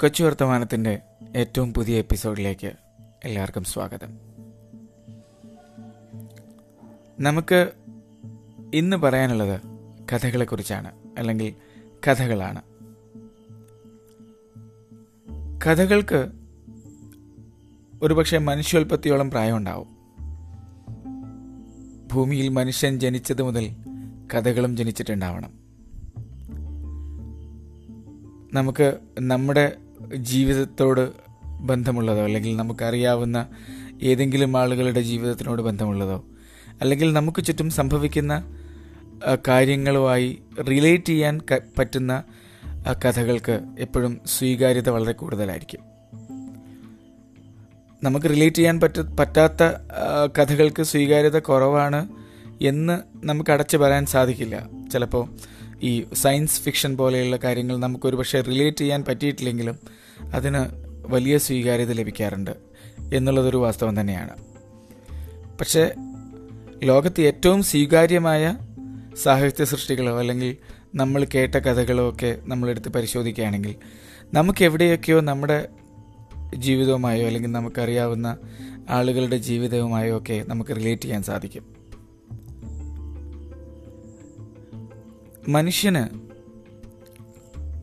കൊച്ചു വർത്തമാനത്തിന്റെ ഏറ്റവും പുതിയ എപ്പിസോഡിലേക്ക് എല്ലാവർക്കും സ്വാഗതം. നമുക്ക് ഇന്ന് പറയാനുള്ളത് കഥകളെക്കുറിച്ചാണ് അല്ലെങ്കിൽ കഥകളാണ്. കഥകൾക്ക് ഒരുപക്ഷെ മനുഷ്യോൽപത്തിയോളം പ്രായമുണ്ടാവും. ഭൂമിയിൽ മനുഷ്യൻ ജനിച്ചത് മുതൽ കഥകളും ജനിച്ചിട്ടുണ്ടാവണം. നമുക്ക് നമ്മുടെ ജീവിതത്തോട് ബന്ധമുള്ളതോ അല്ലെങ്കിൽ നമുക്കറിയാവുന്ന ഏതെങ്കിലും ആളുകളുടെ ജീവിതത്തിനോട് ബന്ധമുള്ളതോ അല്ലെങ്കിൽ നമുക്ക് ചുറ്റും സംഭവിക്കുന്ന കാര്യങ്ങളുമായി റിലേറ്റ് ചെയ്യാൻ പറ്റുന്ന കഥകൾക്ക് എപ്പോഴും സ്വീകാര്യത വളരെ കൂടുതലായിരിക്കും. നമുക്ക് റിലേറ്റ് ചെയ്യാൻ പറ്റ പറ്റാത്ത കഥകൾക്ക് സ്വീകാര്യത കുറവാണ് എന്ന് നമുക്ക് അടച്ചു പറയാൻ സാധിക്കില്ല. ചിലപ്പോൾ ഈ സയൻസ് ഫിക്ഷൻ പോലെയുള്ള കാര്യങ്ങൾ നമുക്കൊരു പക്ഷേ റിലേറ്റ് ചെയ്യാൻ പറ്റിയിട്ടില്ലെങ്കിലും അതിന് വലിയ സ്വീകാര്യത ലഭിക്കാറുണ്ട് എന്നുള്ളതൊരു വാസ്തവം തന്നെയാണ്. പക്ഷേ ലോകത്ത് ഏറ്റവും സ്വീകാര്യമായ സാഹിത്യ സൃഷ്ടികളോ അല്ലെങ്കിൽ നമ്മൾ കേട്ട കഥകളോ ഒക്കെ നമ്മളെടുത്ത് പരിശോധിക്കുകയാണെങ്കിൽ നമുക്ക് എവിടെയൊക്കെയോ നമ്മുടെ ജീവിതവുമായോ അല്ലെങ്കിൽ നമുക്കറിയാവുന്ന ആളുകളുടെ ജീവിതവുമായോ ഒക്കെ നമുക്ക് റിലേറ്റ് ചെയ്യാൻ സാധിക്കും. മനുഷ്യന്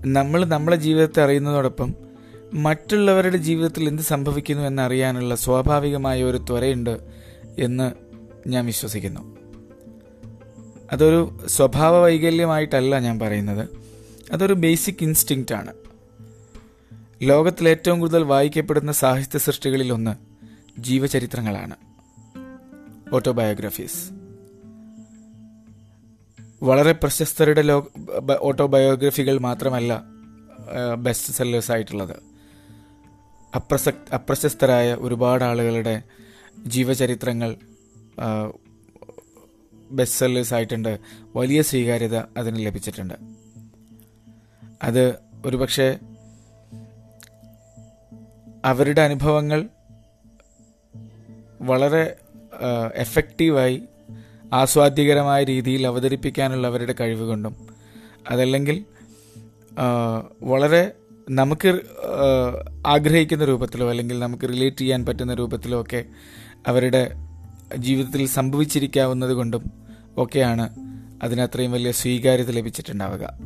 നമ്മൾ നമ്മളെ ജീവിതത്തെ അറിയുന്നതോടൊപ്പം മറ്റുള്ളവരുടെ ജീവിതത്തിൽ എന്ത് സംഭവിക്കുന്നു എന്നറിയാനുള്ള സ്വാഭാവികമായ ഒരു ത്വരയുണ്ട് എന്ന് ഞാൻ വിശ്വസിക്കുന്നു. അതൊരു സ്വഭാവ വൈകല്യമായിട്ടല്ല ഞാൻ പറയുന്നത്. അതൊരു ബേസിക് ഇൻസ്റ്റിങ്ക്റ്റ് ആണ്. ലോകത്തിൽ ഏറ്റവും കൂടുതൽ വായിക്കപ്പെടുന്ന സാഹിത്യ സൃഷ്ടികളിൽ ഒന്ന് ജീവചരിത്രങ്ങളാണ്. ഓട്ടോബയോഗ്രഫീസ് വളരെ പ്രശസ്തരുടെ ലോ ഓട്ടോബയോഗ്രഫികൾ മാത്രമല്ല ബെസ്റ്റ് സെല്ലേഴ്സ് ആയിട്ടുള്ളത്. അപ്രസക് അപ്രശസ്തരായ ഒരുപാട് ആളുകളുടെ ജീവചരിത്രങ്ങൾ ബെസ്റ്റ് സെല്ലേഴ്സ് ആയിട്ടുണ്ട്. വലിയ സ്വീകാര്യത അതിന് ലഭിച്ചിട്ടുണ്ട്. അത് ഒരുപക്ഷെ അവരുടെ അനുഭവങ്ങൾ വളരെ എഫക്റ്റീവായി ആസ്വാദ്യകരമായ രീതിയിൽ അവതരിപ്പിക്കാനുള്ള അവരുടെ കഴിവ് കൊണ്ടും അതല്ലെങ്കിൽ വളരെ നമുക്ക് ആഗ്രഹിക്കുന്ന രൂപത്തിലോ അല്ലെങ്കിൽ നമുക്ക് റിലേറ്റ് ചെയ്യാൻ പറ്റുന്ന രൂപത്തിലോ ഒക്കെ അവരുടെ ജീവിതത്തിൽ സംഭവിച്ചിരിക്കാവുന്നത് കൊണ്ടും ഒക്കെയാണ് അതിനത്രയും വലിയ സ്വീകാര്യത ലഭിച്ചിട്ടുണ്ടാവുക.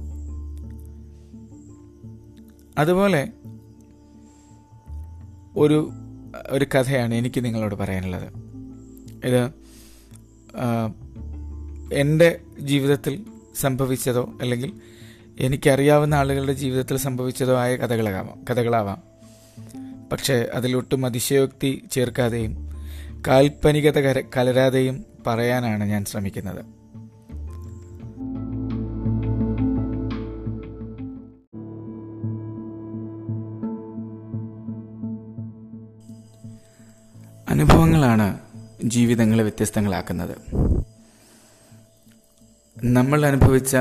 അതുപോലെ ഒരു ഒരു കഥയാണ് എനിക്ക് നിങ്ങളോട് പറയാനുള്ളത്. ഇത് എന്റെ ജീവിതത്തിൽ സംഭവിച്ചതോ അല്ലെങ്കിൽ എനിക്കറിയാവുന്ന ആളുകളുടെ ജീവിതത്തിൽ സംഭവിച്ചതോ ആയ കഥകളാവാം കഥകളാവാം. പക്ഷേ അതിലൊട്ടും അതിശയോക്തി ചേർക്കാതെയും കാൽപ്പനികത കര കലരാതെയും പറയാനാണ് ഞാൻ ശ്രമിക്കുന്നത്. അനുഭവങ്ങളാണ് ജീവിതങ്ങളെ വ്യത്യസ്തങ്ങളാക്കുന്നത്. നമ്മൾ അനുഭവിച്ച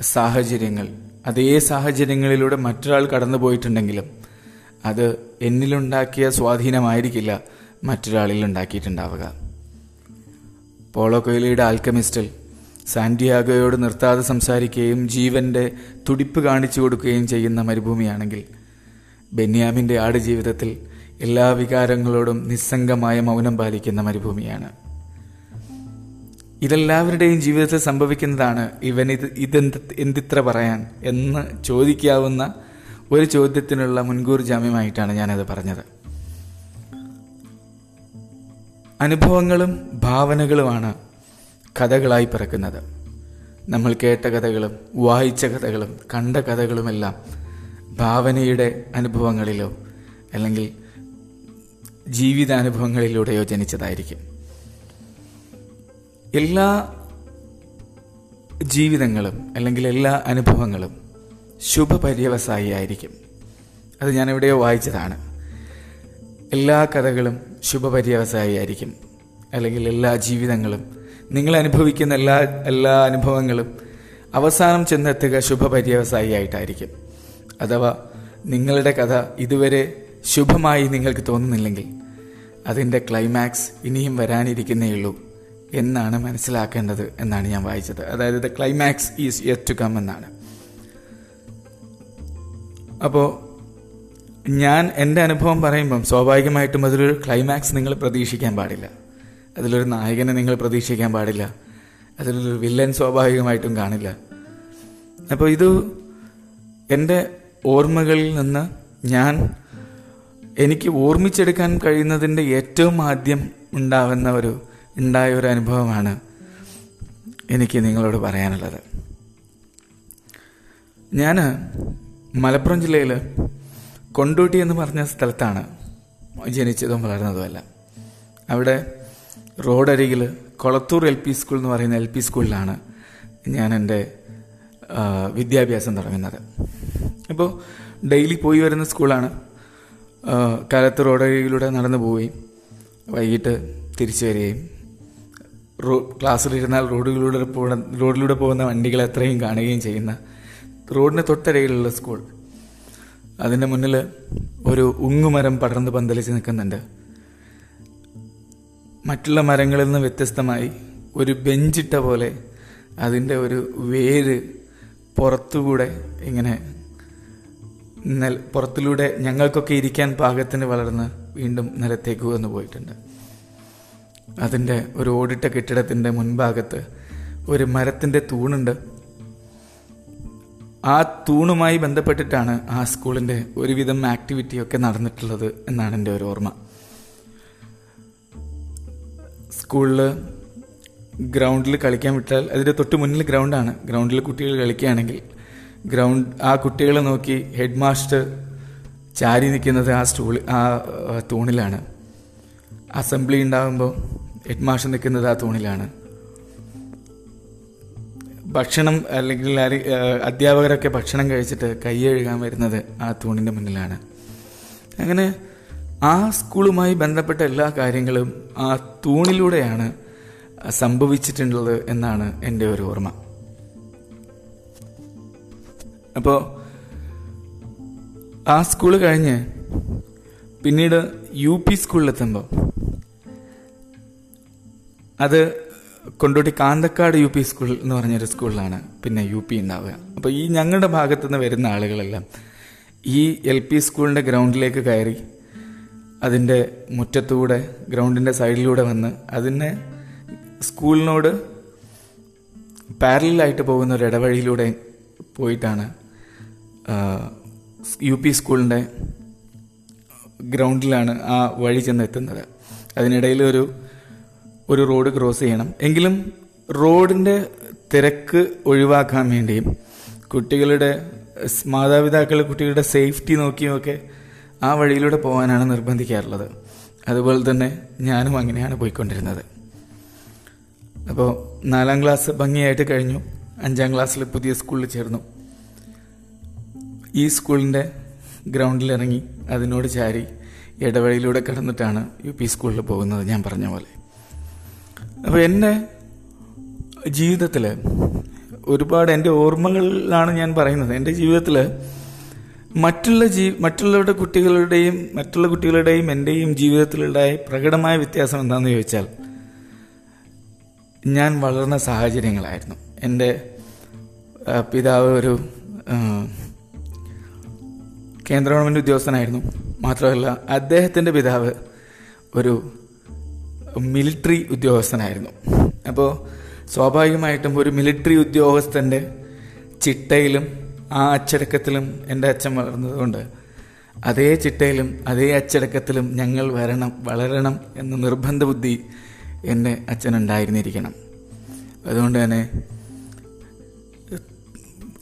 സാഹചര്യങ്ങൾ അതേ സാഹചര്യങ്ങളിലൂടെ മറ്റൊരാൾ കടന്നു പോയിട്ടുണ്ടെങ്കിലും അത് എന്നിലുണ്ടാക്കിയ സ്വാധീനമായിരിക്കില്ല മറ്റൊരാളിൽ ഉണ്ടാക്കിയിട്ടുണ്ടാവുക. പോളോ കൊയിലിയുടെ ആൽക്കമിസ്റ്റിൽ സാന്റിയാഗോയോട് നിർത്താതെ സംസാരിക്കുകയും ജീവന്റെ തുടിപ്പ് കാണിച്ചു കൊടുക്കുകയും ചെയ്യുന്ന മരുഭൂമിയാണെങ്കിൽ ബെന്യാമിന്റെ ആടുജീവിതത്തിൽ എല്ലാ വികാരങ്ങളോടും നിസ്സംഗമായ മൗനം പാലിക്കുന്ന മരുഭൂമിയാണ്. ഇതെല്ലാവരുടെയും ജീവിതത്തിൽ സംഭവിക്കുന്നതാണ് ഇവൻ ഇത് ഇതെന്ത് എന്തിത്ര പറയാൻ എന്ന് ചോദിക്കാവുന്ന ഒരു ചോദ്യത്തിനുള്ള മുൻകൂർ ജാമ്യമായിട്ടാണ് ഞാനത് പറഞ്ഞത്. അനുഭവങ്ങളും ഭാവനകളുമാണ് കഥകളായി പിറക്കുന്നത്. നമ്മൾ കേട്ട കഥകളും വായിച്ച കഥകളും കണ്ട കഥകളുമെല്ലാം ഭാവനയുടെ അനുഭവങ്ങളിലോ അല്ലെങ്കിൽ ജീവിതാനുഭവങ്ങളിലൂടെയോ ജനിച്ചതായിരിക്കും. എല്ലാ ജീവിതങ്ങളും അല്ലെങ്കിൽ എല്ലാ അനുഭവങ്ങളും ശുഭപര്യവസായി ആയിരിക്കും. അത് ഞാൻ എവിടെയോ വായിച്ചതാണ്. എല്ലാ കഥകളും ശുഭപര്യവസായി ആയിരിക്കും. അല്ലെങ്കിൽ എല്ലാ ജീവിതങ്ങളും നിങ്ങൾ അനുഭവിക്കുന്ന എല്ലാ എല്ലാ അനുഭവങ്ങളും അവസാനം ചെന്നെത്തുക ശുഭപര്യവസായി ആയിട്ടായിരിക്കും. അഥവാ നിങ്ങളുടെ കഥ ഇതുവരെ ശുഭമായി നിങ്ങൾക്ക് തോന്നുന്നില്ലെങ്കിൽ അതിന്റെ ക്ലൈമാക്സ് ഇനിയും വരാനിരിക്കുന്നേയുള്ളൂ എന്നാണ് മനസ്സിലാക്കേണ്ടത് എന്നാണ് ഞാൻ വായിച്ചത്. അതായത് the climax is yet to come എന്നാണ്. അപ്പോൾ ഞാൻ എന്റെ അനുഭവം പറയുമ്പം സ്വാഭാവികമായിട്ടും അതിലൊരു ക്ലൈമാക്സ് നിങ്ങൾ പ്രതീക്ഷിക്കാൻ പാടില്ല. അതിലൊരു നായകനെ നിങ്ങൾ പ്രതീക്ഷിക്കാൻ പാടില്ല. അതിലൊരു വില്ലൻ സ്വാഭാവികമായിട്ടും കാണില്ല. അപ്പോൾ ഇത് എന്റെ ഓർമ്മകളിൽ നിന്ന് ഞാൻ എനിക്ക് ഓർമ്മിച്ചെടുക്കാൻ കഴിയുന്നതിന്റെ ഏറ്റവും ആദ്യം ഉണ്ടാവുന്ന ഒരു ഉണ്ടായ ഒരു അനുഭവമാണ് എനിക്ക് നിങ്ങളോട് പറയാനുള്ളത്. ഞാൻ മലപ്പുറം ജില്ലയിൽ കൊണ്ടോട്ടി എന്ന് പറഞ്ഞ സ്ഥലത്താണ് ജനിച്ചതും വളർന്നതുമല്ല. അവിടെ റോഡരികിൽ കൊളത്തൂർ എൽ പി സ്കൂൾ എന്ന് പറയുന്ന എൽ പി സ്കൂളിലാണ് ഞാൻ എന്റെ വിദ്യാഭ്യാസം തുടങ്ങുന്നത്. അപ്പോൾ ഡെയിലി പോയി വരുന്ന സ്കൂളാണ് കാലത്ത് റോഡരികിലൂടെ നടന്നു പോവുകയും വൈകിട്ട് തിരിച്ചു വരികയും. റോ ക്ലാസ്സിലിരുന്നാൽ റോഡുകളിലൂടെ പോകുന്ന റോഡിലൂടെ പോകുന്ന വണ്ടികൾ എത്രയും കാണുകയും ചെയ്യുന്ന റോഡിന് തൊട്ടരയിലുള്ള സ്കൂൾ. അതിന്റെ മുന്നിൽ ഒരു ഉങ്ങുമരം പടർന്ന് പന്തലിച്ച് നിൽക്കുന്നുണ്ട്. മറ്റുള്ള മരങ്ങളിൽ നിന്ന് വ്യത്യസ്തമായി ഒരു ബെഞ്ചിട്ട പോലെ അതിന്റെ ഒരു വേര് പുറത്തുകൂടെ ഇങ്ങനെ പുറത്തിലൂടെ ഞങ്ങൾക്കൊക്കെ ഇരിക്കാൻ പാകത്തിന് വളർന്ന് വീണ്ടും നിലത്തേക്ക് വന്നു പോയിട്ടുണ്ട്. അതിന്റെ ഒരു ഓടിട്ട കെട്ടിടത്തിന്റെ മുൻഭാഗത്ത് ഒരു മരത്തിന്റെ തൂണുണ്ട്. ആ തൂണുമായി ബന്ധപ്പെട്ടിട്ടാണ് ആ സ്കൂളിന്റെ ഒരുവിധം ആക്ടിവിറ്റിയൊക്കെ നടന്നിട്ടുള്ളത് എന്നാണ് എന്റെ ഒരു ഓർമ്മ. സ്കൂളിൽ ഗ്രൗണ്ടിൽ കളിക്കാൻ വിട്ടാൽ അതിന്റെ തൊട്ട് മുന്നിൽ ഗ്രൗണ്ടാണ്. ഗ്രൗണ്ടിൽ കുട്ടികൾ കളിക്കുകയാണെങ്കിൽ ഗ്രൗണ്ട് ആ കുട്ടികളെ നോക്കി ഹെഡ് മാസ്റ്റർ ചാരി നിൽക്കുന്നത് ആ സ്റ്റൂൾ ആ തൂണിലാണ്. അസംബ്ലി ഉണ്ടാകുമ്പോൾ ഹെഡ് മാസ്റ്റർ നിൽക്കുന്നത് ആ തൂണിലാണ്. ഭക്ഷണം അല്ലെങ്കിൽ അധ്യാപകരൊക്കെ ഭക്ഷണം കഴിച്ചിട്ട് കൈ കഴുകാൻ വരുന്നത് ആ തൂണിന്റെ മുന്നിലാണ്. അങ്ങനെ ആ സ്കൂളുമായി ബന്ധപ്പെട്ട എല്ലാ കാര്യങ്ങളും ആ തൂണിലൂടെയാണ് സംഭവിച്ചിട്ടുള്ളത് എന്നാണ് എന്റെ ഒരു ഓർമ്മ. അപ്പോൾ ആ സ്കൂൾ കഴിഞ്ഞ് പിന്നീട് യു പി സ്കൂളിലെത്തുമ്പോൾ അത് Kondotty Kanthakkad U P school എന്ന് പറഞ്ഞൊരു സ്കൂളിലാണ് പിന്നെ യു പി ഉണ്ടാവുക. അപ്പോൾ ഈ ഞങ്ങളുടെ ഭാഗത്തുനിന്ന് വരുന്ന ആളുകളെല്ലാം ഈ എൽ പി സ്കൂളിന്റെ ഗ്രൗണ്ടിലേക്ക് കയറി അതിന്റെ മുറ്റത്തൂടെ ഗ്രൗണ്ടിന്റെ സൈഡിലൂടെ വന്ന് അതിനെ സ്കൂളിനോട് പാരലായിട്ട് പോകുന്ന ഒരു ഇടവഴിയിലൂടെ പോയിട്ടാണ് യു പി സ്കൂളിന്റെ ഗ്രൗണ്ടിലാണ് ആ വഴി ചെന്ന് എത്തുന്നത് അതിനിടയിൽ ഒരു ഒരു റോഡ് ക്രോസ് ചെയ്യണം. എങ്കിലും റോഡിന്റെ തിരക്ക് ഒഴിവാക്കാൻ വേണ്ടിയും കുട്ടികളുടെ മാതാപിതാക്കൾ കുട്ടികളുടെ സേഫ്റ്റി നോക്കിയുമൊക്കെ ആ വഴിയിലൂടെ പോകാനാണ് നിർബന്ധിക്കാറുള്ളത്. അതുപോലെ തന്നെ ഞാനും അങ്ങനെയാണ് പോയിക്കൊണ്ടിരുന്നത്. അപ്പോൾ നാലാം ക്ലാസ് ഭംഗിയായിട്ട് കഴിഞ്ഞു. അഞ്ചാം ക്ലാസ്സിൽ പുതിയ സ്കൂളിൽ ചേർന്നു. ഈ സ്കൂളിന്റെ ഗ്രൗണ്ടിലിറങ്ങി അതിനോട് ചാരി ഇടവഴിയിലൂടെ കടന്നിട്ടാണ് യു പി സ്കൂളിൽ പോകുന്നത് ഞാൻ പറഞ്ഞ പോലെ. അപ്പോൾ എന്റെ ജീവിതത്തിൽ ഒരുപാട് എന്റെ ഓർമ്മകളിലാണ് ഞാൻ പറയുന്നത്. എന്റെ ജീവിതത്തിൽ മറ്റുള്ള ജീ മറ്റുള്ളവരുടെ കുട്ടികളുടെയും മറ്റുള്ള കുട്ടികളുടെയും എന്റെയും ജീവിതത്തിലുണ്ടായ പ്രകടമായ വ്യത്യാസം എന്താണെന്ന് ചോദിച്ചാൽ ഞാൻ വളർന്ന സാഹചര്യങ്ങളായിരുന്നു. എന്റെ പിതാവ് ഒരു കേന്ദ്ര ഗവൺമെന്റ് ഉദ്യോഗസ്ഥനായിരുന്നു. മാത്രമല്ല അദ്ദേഹത്തിന്റെ പിതാവ് ഒരു മിലിറ്ററി ഉദ്യോഗസ്ഥനായിരുന്നു. അപ്പോൾ സ്വാഭാവികമായിട്ടും ഒരു മിലിറ്ററി ഉദ്യോഗസ്ഥന്റെ ചിട്ടയിലും ആ അച്ചടക്കത്തിലും എന്റെ അച്ഛൻ വളർന്നതുകൊണ്ട് അതേ ചിട്ടയിലും അതേ അച്ചടക്കത്തിലും ഞങ്ങൾ വരണം വളരണം എന്ന നിർബന്ധ ബുദ്ധി എന്റെ അച്ഛനുണ്ടായിരുന്നിരിക്കണം. അതുകൊണ്ട് തന്നെ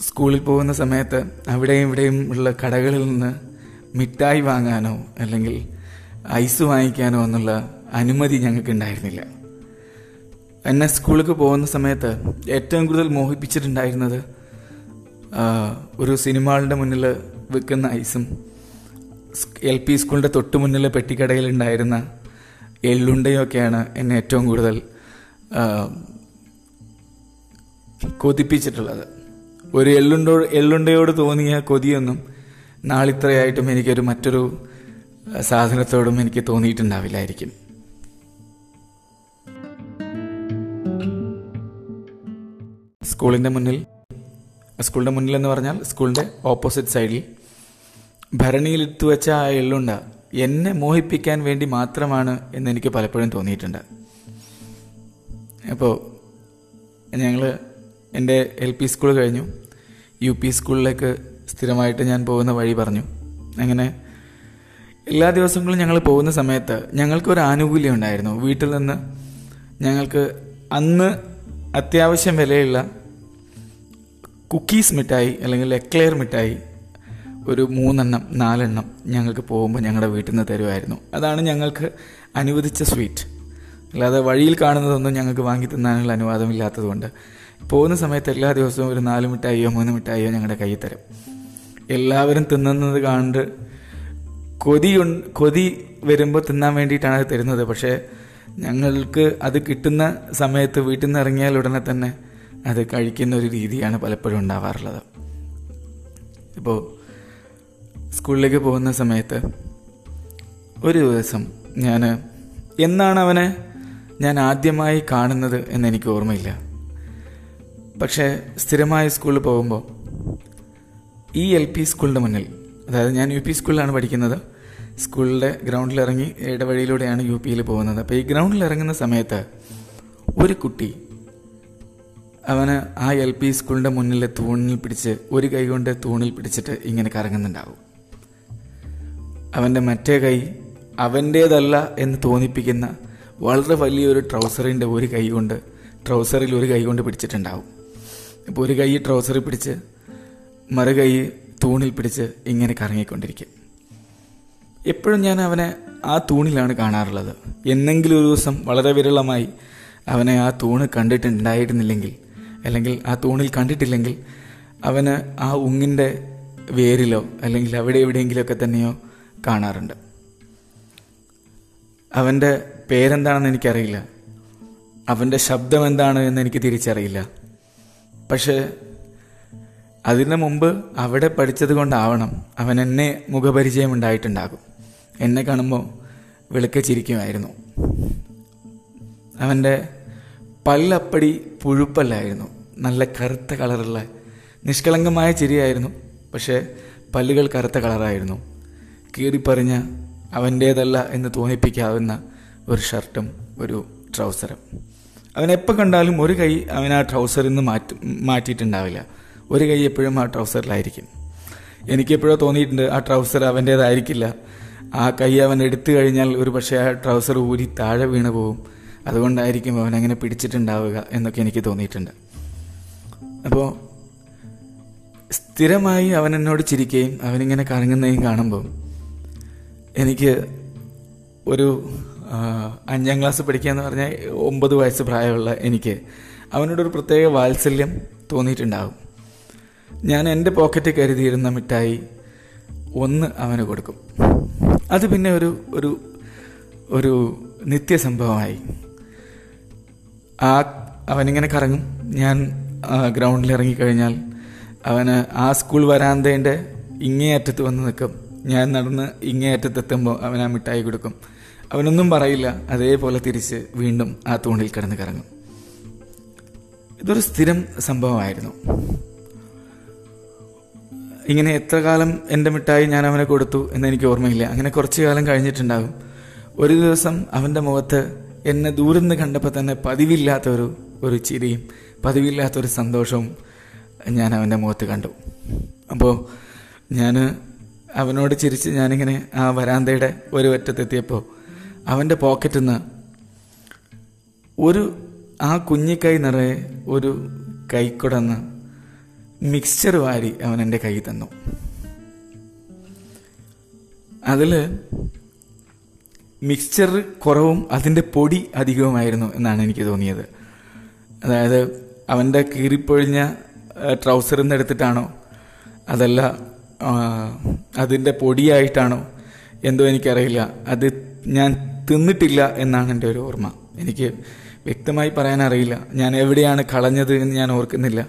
സ്കൂളിൽ പോകുന്ന സമയത്ത് അവിടെയും ഇവിടെയും ഉള്ള കടകളിൽ നിന്ന് മിഠായി വാങ്ങാനോ അല്ലെങ്കിൽ ഐസ് വാങ്ങിക്കാനോ എന്നുള്ള അനുമതി ഞങ്ങൾക്ക് ഉണ്ടായിരുന്നില്ല. എന്നെ സ്കൂളിലേക്ക് പോകുന്ന സമയത്ത് ഏറ്റവും കൂടുതൽ മോഹിപ്പിച്ചിട്ടുണ്ടായിരുന്നത് ഒരു സിനിമകളുടെ മുന്നിൽ വിൽക്കുന്ന ഐസും എൽ പി സ്കൂളിന്റെ തൊട്ട് മുന്നിലെ പെട്ടിക്കടയിൽ ഉണ്ടായിരുന്ന എള്ളുണ്ടയൊക്കെയാണ് എന്നെ ഏറ്റവും കൂടുതൽ കൊതിപ്പിച്ചിട്ടുള്ളത്. ഒരു എള്ളുണ്ടോ എള്ളുണ്ടയോട് തോന്നിയ കൊതിയൊന്നും നാളിത്രയായിട്ടും എനിക്കൊരു മറ്റൊരു സാധനത്തോടും എനിക്ക് തോന്നിയിട്ടുണ്ടാവില്ലായിരിക്കും. സ്കൂളിന്റെ മുന്നിൽ സ്കൂളിന്റെ മുന്നിൽ എന്ന് പറഞ്ഞാൽ സ്കൂളിന്റെ ഓപ്പോസിറ്റ് സൈഡിൽ ഭരണിയിലിട്ട് വെച്ച ആ എള്ളുണ്ട എന്നെ മോഹിപ്പിക്കാൻ വേണ്ടി മാത്രമാണ് എന്ന് എനിക്ക് പലപ്പോഴും തോന്നിയിട്ടുണ്ട്. അപ്പോൾ ഞങ്ങൾ എന്റെ എൽ പി സ്കൂൾ കഴിഞ്ഞു. യു പി സ്കൂളിലേക്ക് സ്ഥിരമായിട്ട് ഞാൻ പോകുന്ന വഴി പറഞ്ഞു. അങ്ങനെ എല്ലാ ദിവസങ്ങളും ഞങ്ങൾ പോകുന്ന സമയത്ത് ഞങ്ങൾക്കൊരു ആനുകൂല്യം ഉണ്ടായിരുന്നു. വീട്ടിൽ നിന്ന് ഞങ്ങൾക്ക് അന്ന് അത്യാവശ്യം വിലയുള്ള കുക്കീസ് മിഠായി അല്ലെങ്കിൽ എക്ലെയർ മിഠായി ഒരു മൂന്നെണ്ണം നാലെണ്ണം ഞങ്ങൾക്ക് പോകുമ്പോൾ ഞങ്ങളുടെ വീട്ടിൽ നിന്ന് തരുമായിരുന്നു. അതാണ് ഞങ്ങൾക്ക് അനുവദിച്ച സ്വീറ്റ്. അല്ലാതെ വഴിയിൽ കാണുന്നതൊന്നും ഞങ്ങൾക്ക് വാങ്ങി തിന്നാനുള്ള അനുവാദമില്ലാത്തതുകൊണ്ട് പോകുന്ന സമയത്ത് എല്ലാ ദിവസവും ഒരു നാല് മിഠായിയോ മൂന്ന് മിഠായിയോ ഞങ്ങളുടെ കയ്യിൽ തരും. എല്ലാവരും തിന്നുന്നത് കണ്ട് കൊതി കൊതി വരുമ്പോൾ തിന്നാൻ വേണ്ടിയിട്ടാണ് അത് തരുന്നത്. പക്ഷേ ഞങ്ങൾക്ക് അത് കിട്ടുന്ന സമയത്ത് വീട്ടിൽ നിന്ന് ഇറങ്ങിയാൽ ഉടനെ തന്നെ അത് കഴിക്കുന്ന ഒരു രീതിയാണ് പലപ്പോഴും ഉണ്ടാവാറുള്ളത്. ഇപ്പോൾ സ്കൂളിലേക്ക് പോകുന്ന സമയത്ത് ഒരു ദിവസം ഞാൻ എന്നാണ് അവനെ ഞാൻ ആദ്യമായി കാണുന്നത് എന്നെനിക്ക് ഓർമ്മയില്ല. പക്ഷേ സ്ഥിരമായി സ്കൂളിൽ പോകുമ്പോൾ ഈ എൽ പി സ്കൂളിന്റെ മുന്നിൽ അതായത് ഞാൻ യു പി സ്കൂളിലാണ് പഠിക്കുന്നത് സ്കൂളിന്റെ ഗ്രൗണ്ടിൽ ഇറങ്ങി ഇടവഴിയിലൂടെയാണ് യു പിയിൽ പോകുന്നത്. അപ്പോൾ ഈ ഗ്രൗണ്ടിൽ ഇറങ്ങുന്ന സമയത്ത് ഒരു കുട്ടി അവന് ആ എൽ പി സ്കൂളിന്റെ മുന്നിലെ തൂണിൽ പിടിച്ച് ഒരു കൈ കൊണ്ട് തൂണിൽ പിടിച്ചിട്ട് ഇങ്ങനെ കറങ്ങുന്നുണ്ടാവും. അവന്റെ മറ്റേ കൈ അവന്റേതല്ല എന്ന് തോന്നിപ്പിക്കുന്ന വളരെ വലിയൊരു ട്രൗസറിന്റെ ഒരു കൈ കൊണ്ട് ട്രൗസറിൽ ഒരു കൈ കൊണ്ട് പിടിച്ചിട്ടുണ്ടാവും. ഇപ്പോൾ ഒരു കൈ ട്രൗസറിൽ പിടിച്ച് മറു കൈ തൂണിൽ പിടിച്ച് ഇങ്ങനെ കറങ്ങിക്കൊണ്ടിരിക്കും. എപ്പോഴും ഞാൻ അവനെ ആ തൂണിലാണ് കാണാറുള്ളത്. എന്നെങ്കിലും ഒരു ദിവസം വളരെ വിരളമായി അവനെ ആ തൂണ് കണ്ടിട്ടുണ്ടായിരുന്നില്ലെങ്കിൽ അല്ലെങ്കിൽ ആ തൂണിൽ കണ്ടിട്ടില്ലെങ്കിൽ അവന് ആ ഉങ്ങിന്റെ വേരിലോ അല്ലെങ്കിൽ അവിടെ എവിടെയെങ്കിലുമൊക്കെ തന്നെയോ കാണാറുണ്ട്. അവന്റെ പേരെന്താണെന്ന് എനിക്കറിയില്ല. അവന്റെ ശബ്ദം എന്താണ് എന്ന് എനിക്ക് തിരിച്ചറിയില്ല. പക്ഷേ അതിനു മുമ്പ് അവിടെ പഠിച്ചത് കൊണ്ടാവണം അവൻ എന്നെ മുഖപരിചയം ഉണ്ടായിട്ടുണ്ടാകും. എന്നെ കാണുമ്പോൾ വിളിക്ക ചിരിക്കുമായിരുന്നു. അവന്റെ പല്ലപ്പടി പുഴുപ്പല്ലായിരുന്നു. നല്ല കറുത്ത കളറുള്ള നിഷ്കളങ്കമായ ചിരിയായിരുന്നു. പക്ഷേ പല്ലുകൾ കറുത്ത കളറായിരുന്നു. കീറിപ്പറിഞ്ഞ അവന്റേതല്ല എന്ന് തോന്നിപ്പിക്കാവുന്ന ഒരു ഷർട്ടും ഒരു ട്രൗസറും. അവൻ എപ്പോൾ കണ്ടാലും ഒരു കൈ അവൻ ആ ട്രൗസറിൽ നിന്ന് മാറ്റി മാറ്റിയിട്ടുണ്ടാവില്ല. ഒരു കൈ എപ്പോഴും ആ ട്രൗസറിലായിരിക്കും എനിക്കെപ്പോഴോ തോന്നിയിട്ടുണ്ട് ആ ട്രൗസർ അവന്റേതായിരിക്കില്ല. ആ കൈ അവൻ എടുത്തു കഴിഞ്ഞാൽ ഒരു പക്ഷേ ആ ട്രൗസർ ഊരി താഴെ വീണ് പോവും. അതുകൊണ്ടായിരിക്കും അവൻ അങ്ങനെ പിടിച്ചിട്ടുണ്ടാവുക എന്നൊക്കെ എനിക്ക് തോന്നിയിട്ടുണ്ട്. അപ്പോൾ സ്ഥിരമായി അവൻ എന്നോട് ചിരിക്കുകയും അവനിങ്ങനെ കറങ്ങുന്നതും കാണുമ്പോൾ എനിക്ക് ഒരു അഞ്ചാം ക്ലാസ് പഠിക്കുക എന്ന് പറഞ്ഞാൽ ഒമ്പത് വയസ്സ് പ്രായമുള്ള എനിക്ക് അവനോടൊരു പ്രത്യേക വാത്സല്യം തോന്നിയിട്ടുണ്ടാകും. ഞാൻ എന്റെ പോക്കറ്റിൽ കരുതിയിരുന്ന മിഠായി ഒന്ന് അവന് കൊടുക്കും. അത് പിന്നെ ഒരു ഒരു ഒരു നിത്യസംഭവമായി ആ അവനിങ്ങനെ കറങ്ങും. ഞാൻ ഗ്രൗണ്ടിൽ ഇറങ്ങിക്കഴിഞ്ഞാൽ അവന് ആ സ്കൂൾ വരാന്തേന്റെ ഇങ്ങേ അറ്റത്ത് വന്ന് നിൽക്കും. ഞാൻ നടന്ന് ഇങ്ങേ അറ്റത്തെത്തുമ്പോൾ അവൻ ആ മിഠായി കൊടുക്കും. അവനൊന്നും പറയില്ല. അതേപോലെ തിരിച്ച് വീണ്ടും ആ തൂണിൽ കിടന്ന് കറങ്ങും. ഇതൊരു സ്ഥിരം സംഭവമായിരുന്നു. ഇങ്ങനെ എത്ര കാലം എന്റെ മിഠായി ഞാൻ അവനെ കൊടുത്തു എന്ന് എനിക്ക് ഓർമ്മയില്ല. അങ്ങനെ കുറച്ചു കാലം കഴിഞ്ഞിട്ടുണ്ടാകും. ഒരു ദിവസം അവന്റെ മുഖത്ത് എന്നെ ദൂരെ നിന്ന് കണ്ടപ്പോൾ തന്നെ പതിവില്ലാത്തൊരു ഒരു ചിരിയും പതിവില്ലാത്തൊരു സന്തോഷവും ഞാൻ അവന്റെ മുഖത്ത് കണ്ടു. അപ്പോൾ ഞാൻ അവനോട് ചിരിച്ച് ഞാനിങ്ങനെ ആ വരാന്തയുടെ ഒരു അറ്റത്തെത്തിയപ്പോൾ അവന്റെ പോക്കറ്റിൽ നിന്ന് ഒരു ആ കുഞ്ഞിക്കൈ നിറയെ ഒരു കൈക്കുടന്ന് മിക്സ്ചർ വാരി അവൻ എന്റെ കൈ തന്നു. അതിൽ മിക്സ്ചർ കുറവും അതിന്റെ പൊടി അധികവുമായിരുന്നു എന്നാണ് എനിക്ക് തോന്നിയത്. അതായത് അവന്റെ കീറിപ്പൊഴിഞ്ഞ ട്രൗസറിൽ നിന്ന് എടുത്തിട്ടാണോ? അതല്ല അതിന്റെ പൊടിയായിട്ടാണോ? എന്തോ എനിക്കറിയില്ല. അത് ഞാൻ തിന്നിട്ടില്ല എന്നാണ് എന്റെ ഒരു ഓർമ്മ. എനിക്ക് വ്യക്തമായി പറയാനറിയില്ല. ഞാൻ എവിടെയാണ് കളഞ്ഞത് എന്ന് ഞാൻ ഓർക്കുന്നില്ല.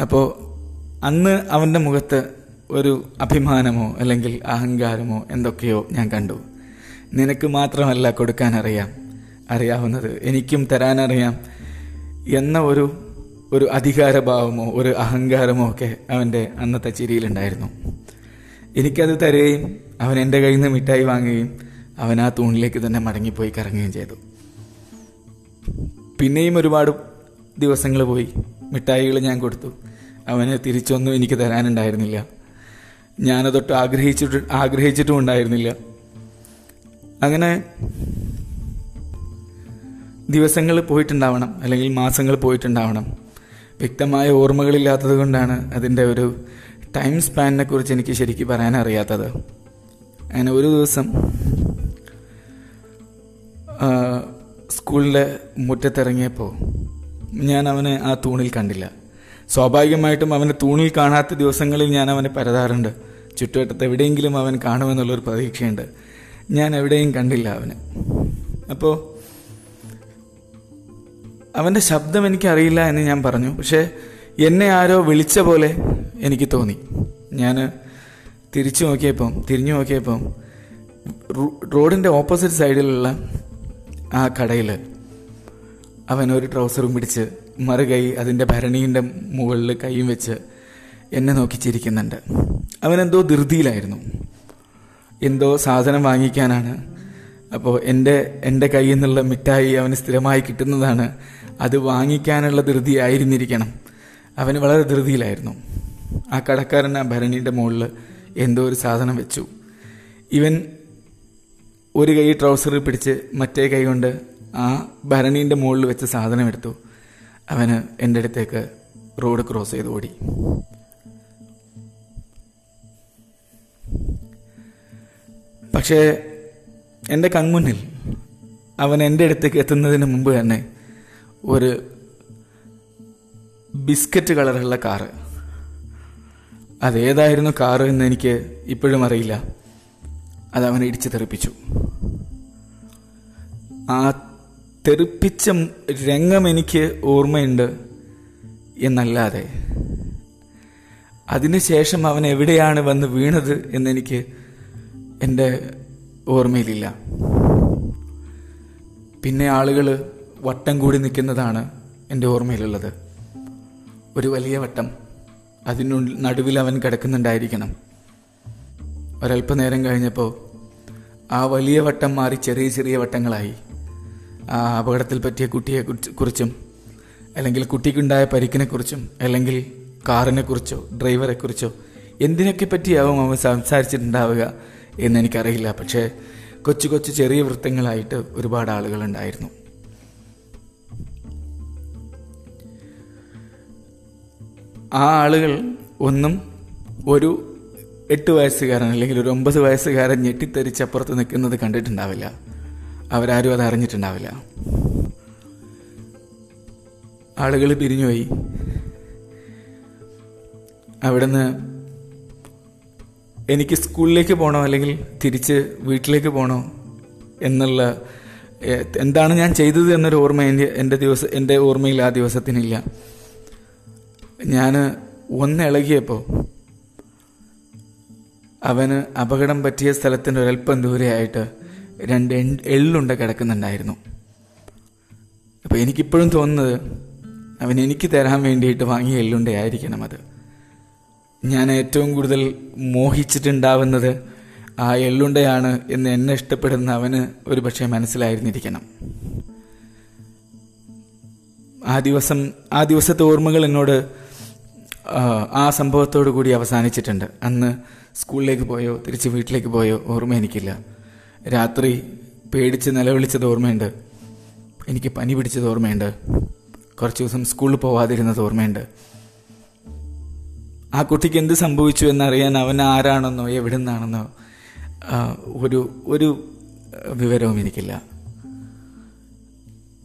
അപ്പോൾ അന്ന് അവന്റെ മുഖത്ത് ഒരു അഭിമാനമോ അല്ലെങ്കിൽ അഹങ്കാരമോ എന്തൊക്കെയോ ഞാൻ കണ്ടു. നിനക്ക് മാത്രമല്ല കൊടുക്കാൻ അറിയാം. അറിയാവുന്നത് എനിക്കും തരാനറിയാം എന്ന ഒരു ഒരു അധികാരഭാവമോ ഒരു അഹങ്കാരമോ ഒക്കെ അവന്റെ അന്നത്തെ ചിരിയിലുണ്ടായിരുന്നു. എനിക്കത് തരുകയും അവൻ എന്റെ കയ്യിൽ നിന്ന് മിഠായി വാങ്ങുകയും അവൻ ആ തൂണിലേക്ക് തന്നെ മടങ്ങിപ്പോയി കറങ്ങുകയും ചെയ്തു. പിന്നെയും ഒരുപാട് ദിവസങ്ങൾ പോയി. മിഠായികൾ ഞാൻ കൊടുത്തു. അവന് തിരിച്ചൊന്നും എനിക്ക് തരാനുണ്ടായിരുന്നില്ല. ഞാനതൊട്ട് ആഗ്രഹിച്ചിട്ട് ആഗ്രഹിച്ചിട്ടും ഉണ്ടായിരുന്നില്ല. അങ്ങനെ ദിവസങ്ങൾ പോയിട്ടുണ്ടാവണം അല്ലെങ്കിൽ മാസങ്ങൾ പോയിട്ടുണ്ടാവണം. വ്യക്തമായ ഓർമ്മകളില്ലാത്തത് കൊണ്ടാണ് അതിന്റെ ഒരു ടൈം സ്പാനിനെ കുറിച്ച് എനിക്ക് ശരിക്കും പറയാനറിയാത്തത്. അങ്ങനെ ഒരു ദിവസം സ്കൂളിലെ മുറ്റത്തിറങ്ങിയപ്പോൾ ഞാൻ അവനെ ആ തൂണിൽ കണ്ടില്ല. സ്വാഭാവികമായിട്ടും അവനെ തൂണിൽ കാണാത്ത ദിവസങ്ങളിൽ ഞാൻ അവനെ പരതാറുണ്ട്. ചുറ്റുവട്ടത്ത് എവിടെയെങ്കിലും അവൻ കാണുമെന്നുള്ളൊരു പ്രതീക്ഷയുണ്ട്. ഞാൻ എവിടെയും കണ്ടില്ല അവന്. അപ്പോൾ അവന്റെ ശബ്ദം എനിക്കറിയില്ല എന്ന് ഞാൻ പറഞ്ഞു. പക്ഷേ എന്നെ ആരോ വിളിച്ച പോലെ എനിക്ക് തോന്നി. ഞാൻ തിരിച്ചു നോക്കിയപ്പം തിരിഞ്ഞു നോക്കിയപ്പം റോഡിന്റെ ഓപ്പോസിറ്റ് സൈഡിലുള്ള ആ കടയിൽ അവൻ ഒരു ട്രൗസറും പിടിച്ച് മറുകൈ അതിന്റെ ഭരണീന്റെ മുകളിൽ കൈയും വെച്ച് എന്നെ നോക്കി ചിരിക്കുന്നുണ്ട്. അവനെന്തോ ധൃതിയിലായിരുന്നു. എന്തോ സാധനം വാങ്ങിക്കാനാണ്. അപ്പോൾ എന്റെ എന്റെ കയ്യിൽ നിന്നുള്ള മിഠായി അവന് സ്ഥിരമായി കിട്ടുന്നതാണ്. അത് വാങ്ങിക്കാനുള്ള ധൃതി ആയിരുന്നിരിക്കണം. അവന് വളരെ ധൃതിയിലായിരുന്നു. ആ കടക്കാരൻ ആ ഭരണിയുടെ മുകളിൽ എന്തോ ഒരു സാധനം വെച്ചു. ഇവൻ ഒരു കൈ ട്രൗസറിൽ പിടിച്ച് മറ്റേ കൈ കൊണ്ട് ആ ഭരണീന്റെ മുകളിൽ വെച്ച സാധനം എടുത്തു. അവന് എന്റെ അടുത്തേക്ക് റോഡ് ക്രോസ് ചെയ്ത് ഓടി. പക്ഷേ എന്റെ കൺമുന്നിൽ അവൻ എന്റെ അടുത്തേക്ക് എത്തുന്നതിന് മുമ്പ് തന്നെ ഒരു ബിസ്ക്കറ്റ് കളറുള്ള കാറ്. അതേതായിരുന്നു കാറ് എന്ന് എനിക്ക് ഇപ്പോഴും അറിയില്ല. അത് അവനെ ഇടിച്ച് തെറിപ്പിച്ചു. ആ തെറിപ്പിച്ച രംഗം എനിക്ക് ഓർമ്മയുണ്ട് എന്നല്ലാതെ. അതിനുശേഷം അവൻ എവിടെയാണ് വന്ന് വീണത് എന്നെനിക്ക് എന്റെ ഓർമ്മയിലില്ല. പിന്നെ ആളുകൾ വട്ടം കൂടി നിൽക്കുന്നതാണ് എന്റെ ഓർമ്മയിലുള്ളത്. ഒരു വലിയ വട്ടം. അതിനു നടുവിൽ അവൻ കിടക്കുന്നുണ്ടായിരിക്കണം. ഒരല്പനേരം കഴിഞ്ഞപ്പോൾ ആ വലിയ വട്ടം മാറി ചെറിയ ചെറിയ വട്ടങ്ങളായി. ആ അപകടത്തിൽ പറ്റിയ കുട്ടിയെ കുറിച്ച്- അല്ലെങ്കിൽ കുട്ടിക്കുണ്ടായ പരിക്കിനെക്കുറിച്ചും അല്ലെങ്കിൽ കാറിനെക്കുറിച്ചോ ഡ്രൈവറെക്കുറിച്ചോ എന്തിനൊക്കെ പറ്റിയാവും അവൻ സംസാരിച്ചിട്ടുണ്ടാവുക എന്നെനിക്കറിയില്ല. പക്ഷേ കൊച്ചു കൊച്ചു ചെറിയ വൃത്തങ്ങളായിട്ട് ഒരുപാട് ആളുകളുണ്ടായിരുന്നു. ആ ആളുകൾ ഒന്നും ഒരു എട്ട് വയസ്സുകാരൻ അല്ലെങ്കിൽ ഒരു ഒമ്പത് വയസ്സുകാരൻ ഞെട്ടിത്തെറിച്ചപ്പുറത്ത് നിൽക്കുന്നത് കണ്ടിട്ടുണ്ടാവില്ല. അവരാരും അത് അറിഞ്ഞിട്ടുണ്ടാവില്ല. ആളുകൾ പിരിഞ്ഞുപോയി. അവിടുന്ന് എനിക്ക് സ്കൂളിലേക്ക് പോകണോ അല്ലെങ്കിൽ തിരിച്ച് വീട്ടിലേക്ക് പോകണോ എന്നുള്ള എന്താണ് ഞാൻ ചെയ്തത് എന്നൊരു ഓർമ്മ എന്റെ എന്റെ ദിവസം എന്റെ ഓർമ്മയിൽ ആ ദിവസത്തിനില്ല. ഞാൻ ഒന്ന് ഇളകിയപ്പോൾ അവന് അപകടം പറ്റിയ സ്ഥലത്തിന് ഒരല്പം ദൂരെയായിട്ട് രണ്ട് എള്ളുണ്ട കിടക്കുന്നുണ്ടായിരുന്നു. അപ്പോൾ എനിക്കിപ്പോഴും തോന്നുന്നത് അവൻ എനിക്ക് തരാൻ വേണ്ടിയിട്ട് വാങ്ങിയ എള്ളുണ്ടയായിരിക്കണം അത്. ഞാൻ ഏറ്റവും കൂടുതൽ മോഹിച്ചിട്ടുണ്ടാവുന്നത് ആ എള്ളുണ്ടയാണ് എന്ന് എന്നെ ഇഷ്ടപ്പെടുന്ന അവന് ഒരു പക്ഷേ മനസ്സിലായിരുന്നിരിക്കണം. ആ ദിവസം ആ ദിവസത്തെ ഓർമ്മകൾ എന്നോട് ആ, ആ സംഭവത്തോടു കൂടി അവസാനിച്ചിട്ടുണ്ട്. അന്ന് സ്കൂളിലേക്ക് പോയോ തിരിച്ച് വീട്ടിലേക്ക് പോയോ ഓർമ്മ എനിക്കില്ല. രാത്രി പേടിച്ച് നിലവിളിച്ചത് ഓർമ്മയുണ്ട്. എനിക്ക് പനി പിടിച്ചത് ഓർമ്മയുണ്ട്. കുറച്ച് ദിവസം സ്കൂളിൽ പോവാതിരുന്നത് ഓർമ്മയുണ്ട്. ആ കുട്ടിക്ക് എന്ത് സംഭവിച്ചു എന്നറിയാൻ അവൻ ആരാണെന്നോ എവിടെ നിന്നാണെന്നോ ഒരു ഒരു വിവരവും എനിക്കില്ല.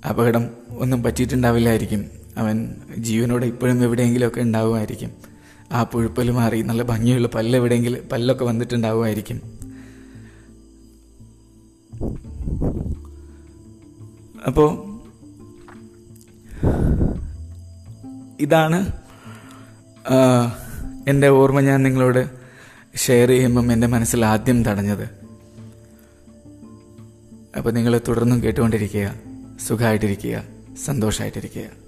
അപകടം ഒന്നും പറ്റിയിട്ടുണ്ടാവില്ലായിരിക്കും. അവൻ ജീവനോടെ ഇപ്പോഴും എവിടെയെങ്കിലുമൊക്കെ ഉണ്ടാവുമായിരിക്കും. ആ പുഴുപ്പൽ മാറി നല്ല ഭംഗിയുള്ള പല്ല് എവിടെയെങ്കിലും പല്ലൊക്കെ വന്നിട്ടുണ്ടാവുമായിരിക്കും. അപ്പോൾ ഇതാണ് എന്റെ ഓർമ്മ ഞാൻ നിങ്ങളോട് ഷെയർ ചെയ്യുമ്പം എന്റെ മനസ്സിൽ ആദ്യം തടഞ്ഞത്. അപ്പോൾ നിങ്ങൾ തുടർന്നും കേട്ടുകൊണ്ടിരിക്കുക സുഖമായിട്ടിരിക്കുക സന്തോഷമായിട്ടിരിക്കുക.